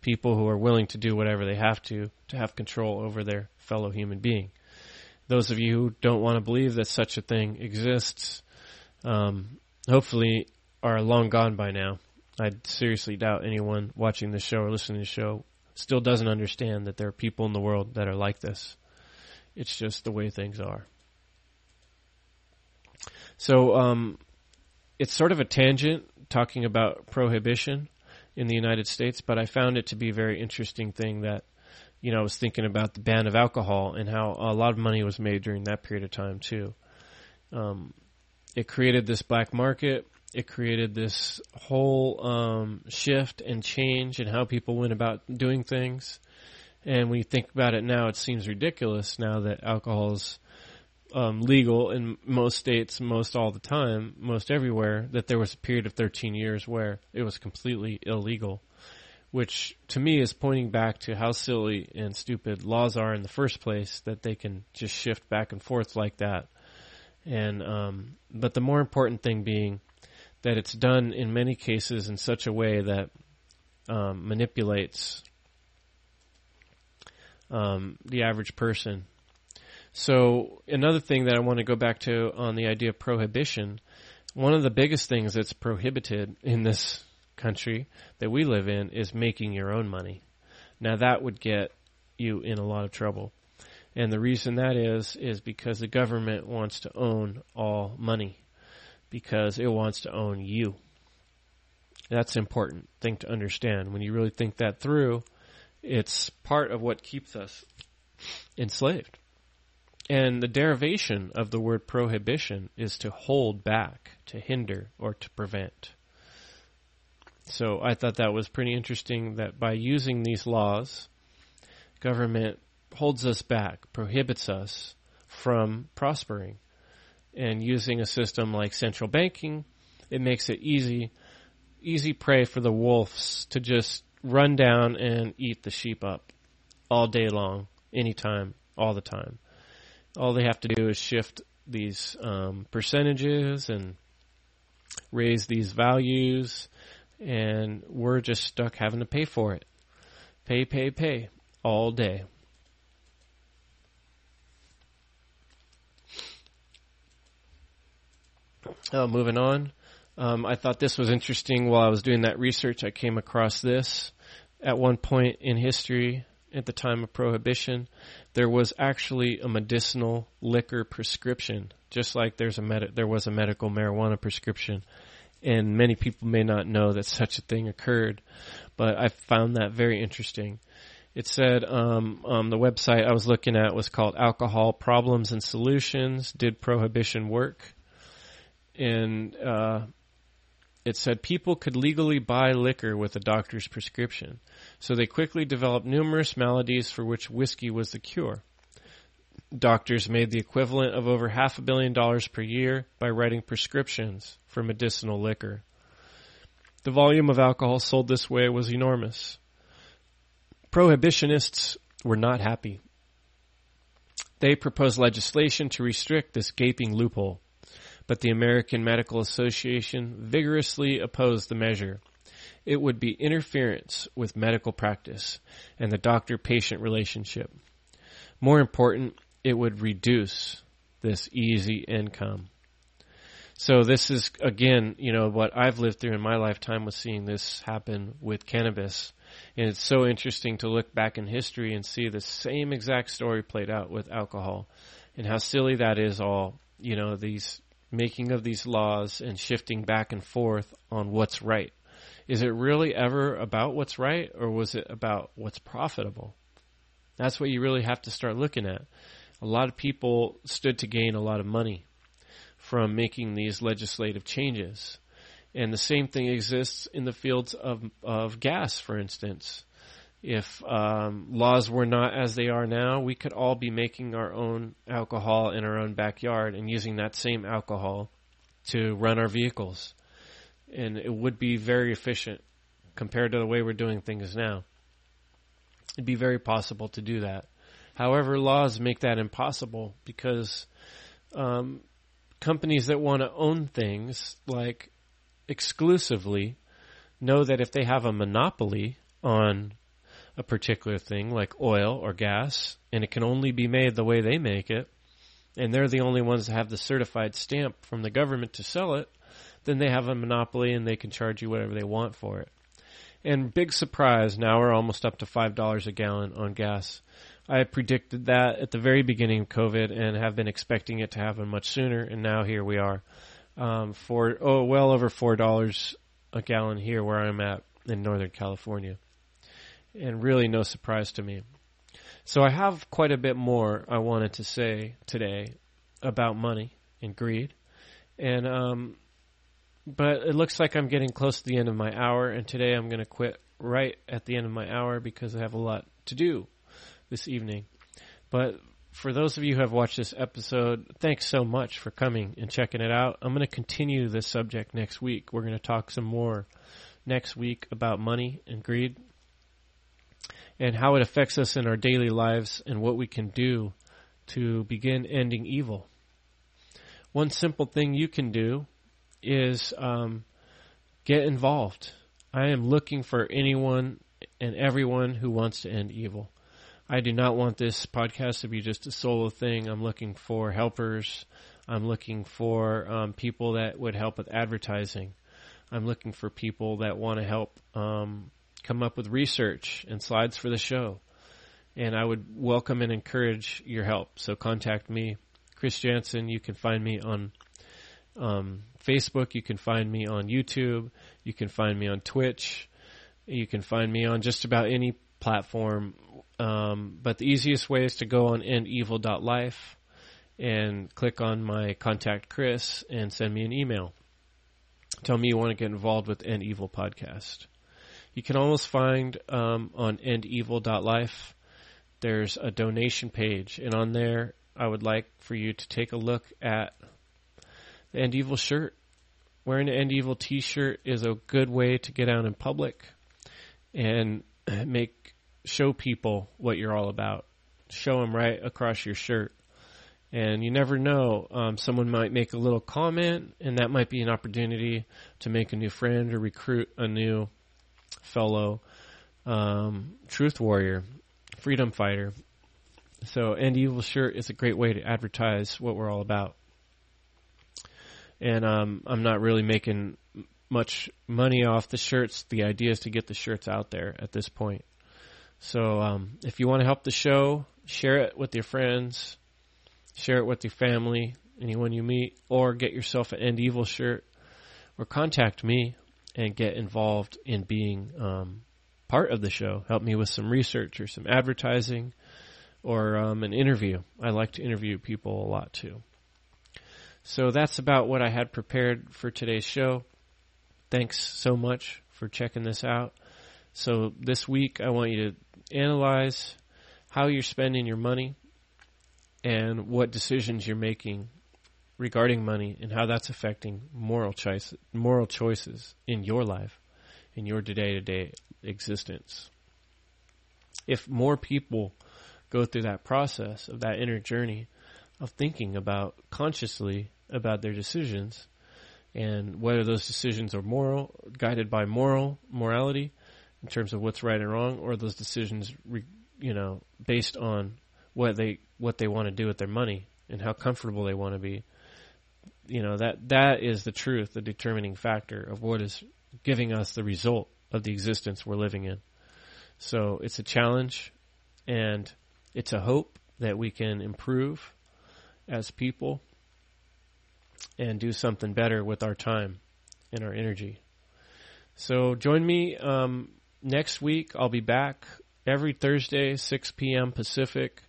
people who are willing to do whatever they have to to have control over their fellow human being. Those of you who don't want to believe that such a thing exists, um, hopefully are long gone by now. I seriously doubt anyone watching the show or listening to the show still doesn't understand that there are people in the world that are like this. It's just the way things are. So, um, it's sort of a tangent talking about prohibition in the United States, but I found it to be a very interesting thing that, you know, I was thinking about the ban of alcohol and how a lot of money was made during that period of time too. Um, it created this black market it created this whole um, shift and change in how people went about doing things. And when you think about it now, it seems ridiculous now that alcohol is um, legal in most states, most all the time, most everywhere. That there was a period of 13 years where it was completely illegal, which to me is pointing back to how silly and stupid laws are in the first place. That they can just shift back and forth like that. And um, but the more important thing being that it's done in many cases in such a way that um, manipulates um, the average person. So another thing that I want to go back to on the idea of prohibition, one of the biggest things that's prohibited in this country that we live in is making your own money. Now that would get you in a lot of trouble. And the reason that is, is because the government wants to own all money. Because it wants to own you. That's an important thing to understand. When you really think that through, it's part of what keeps us enslaved. And the derivation of the word prohibition is to hold back, to hinder, or to prevent. So I thought that was pretty interesting that by using these laws, government holds us back, prohibits us from prospering. And using a system like central banking, it makes it easy, easy prey for the wolves to just run down and eat the sheep up all day long, anytime, all the time. All they have to do is shift these um, percentages and raise these values, and we're just stuck having to pay for it. Pay, pay, pay all day. Uh, moving on. Um, I thought this was interesting while I was doing that research. I came across this at one point in history at the time of prohibition. There was actually a medicinal liquor prescription, just like there's a med- there was a medical marijuana prescription. And many people may not know that such a thing occurred, but I found that very interesting. It said um, um, the website I was looking at was called Alcohol Problems and Solutions. Did prohibition work? And uh, it said people could legally buy liquor with a doctor's prescription. So they quickly developed numerous maladies for which whiskey was the cure. Doctors made the equivalent of over half a billion dollars per year by writing prescriptions for medicinal liquor. The volume of alcohol sold this way was enormous. Prohibitionists were not happy. They proposed legislation to restrict this gaping loophole but the American Medical Association vigorously opposed the measure. It would be interference with medical practice and the doctor patient relationship. More important, it would reduce this easy income. So this is again, you know, what I've lived through in my lifetime was seeing this happen with cannabis. And it's so interesting to look back in history and see the same exact story played out with alcohol and how silly that is all, you know, these making of these laws and shifting back and forth on what's right. Is it really ever about what's right or was it about what's profitable? That's what you really have to start looking at. A lot of people stood to gain a lot of money from making these legislative changes. And the same thing exists in the fields of, of gas, for instance. If um, laws were not as they are now, we could all be making our own alcohol in our own backyard and using that same alcohol to run our vehicles. And it would be very efficient compared to the way we're doing things now. It'd be very possible to do that. However, laws make that impossible because um, companies that want to own things like exclusively know that if they have a monopoly on a particular thing like oil or gas and it can only be made the way they make it and they're the only ones that have the certified stamp from the government to sell it, then they have a monopoly and they can charge you whatever they want for it. And big surprise, now we're almost up to $5 a gallon on gas. I predicted that at the very beginning of COVID and have been expecting it to happen much sooner, and now here we are. Um, for oh, well over four dollars a gallon here where I'm at in Northern California and really no surprise to me. So I have quite a bit more I wanted to say today about money and greed, and um, but it looks like I'm getting close to the end of my hour, and today I'm going to quit right at the end of my hour because I have a lot to do this evening. But for those of you who have watched this episode, thanks so much for coming and checking it out. I'm going to continue this subject next week. We're going to talk some more next week about money and greed and how it affects us in our daily lives and what we can do to begin ending evil. One simple thing you can do is um, get involved. I am looking for anyone and everyone who wants to end evil. I do not want this podcast to be just a solo thing. I'm looking for helpers. I'm looking for um, people that would help with advertising. I'm looking for people that want to help um, come up with research and slides for the show. and I would welcome and encourage your help. So contact me, Chris Jansen. You can find me on um, Facebook. You can find me on YouTube. You can find me on Twitch. You can find me on just about any platform. Um, but the easiest way is to go on endevil.life and click on my contact Chris and send me an email. Tell me you want to get involved with End Evil podcast. You can almost find um, on endevil.life there's a donation page, and on there I would like for you to take a look at the End Evil shirt. Wearing an End Evil T-shirt is a good way to get out in public and [clears throat] make show people what you're all about. Show them right across your shirt. And you never know, um, someone might make a little comment, and that might be an opportunity to make a new friend or recruit a new fellow um, truth warrior, freedom fighter. So, End Evil shirt is a great way to advertise what we're all about. And um, I'm not really making much money off the shirts. The idea is to get the shirts out there at this point. So, um, if you want to help the show, share it with your friends share it with your family, anyone you meet, or get yourself an End Evil shirt, or contact me and get involved in being um, part of the show. Help me with some research or some advertising or um, an interview. I like to interview people a lot too. So that's about what I had prepared for today's show. Thanks so much for checking this out. So this week I want you to analyze how you're spending your money and what decisions you're making regarding money and how that's affecting moral choice, moral choices in your life, in your day to day existence. If more people go through that process of that inner journey of thinking about consciously about their decisions and whether those decisions are moral, guided by moral morality in terms of what's right and wrong, or those decisions, you know, based on what they what they want to do with their money and how comfortable they want to be. You know that that is the truth, the determining factor of what is giving us the result of the existence we're living in. So it's a challenge, and it's a hope that we can improve as people and do something better with our time and our energy. So join me um, next week. I'll be back every Thursday, 6 p.m. Pacific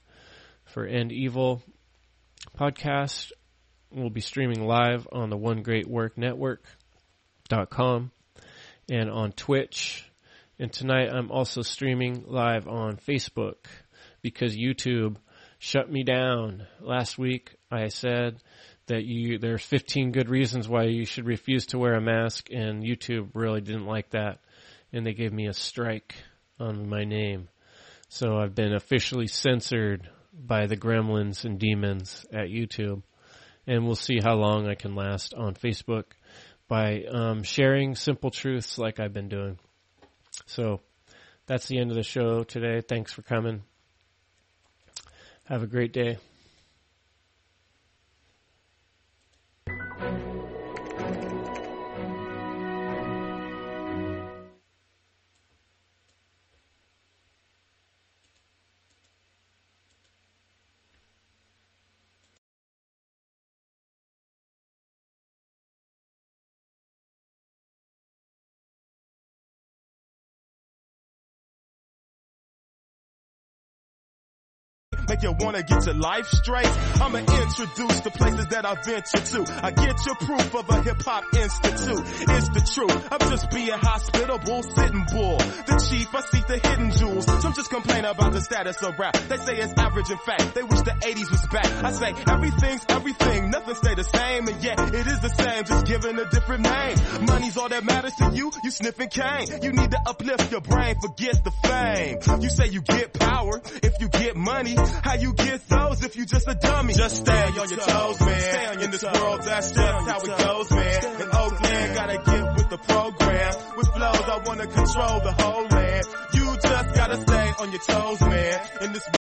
for End Evil podcast. We'll be streaming live on the One Great Work Network.com and on Twitch. And tonight I'm also streaming live on Facebook because YouTube shut me down. Last week I said that you there's 15 good reasons why you should refuse to wear a mask and YouTube really didn't like that and they gave me a strike on my name. So I've been officially censored by the gremlins and demons at YouTube. And we'll see how long I can last on Facebook by um, sharing simple truths like I've been doing. So that's the end of the show today. Thanks for coming. Have a great day. Make you wanna get your life straight. I'ma introduce the places that I venture to. I get your proof of a hip hop institute. It's the truth. I'm just being hospitable, sitting bull. The chief, I seek the hidden jewels. Some just complain about the status of rap. They say it's average in fact. They wish the 80s was back. I say everything's everything. Nothing stay the same. And yet it is the same, just given a different name. Money's all that matters to you. You sniffing cane. You need to uplift your brain. Forget the fame. You say you get power if you get money. How you get those if you just a dummy? Just stay on your toes, man. Stay on In this world, that's just how it goes, man. In Oakland, gotta get with the program. With flows, I wanna control the whole land. You just gotta stay on your toes, man. In this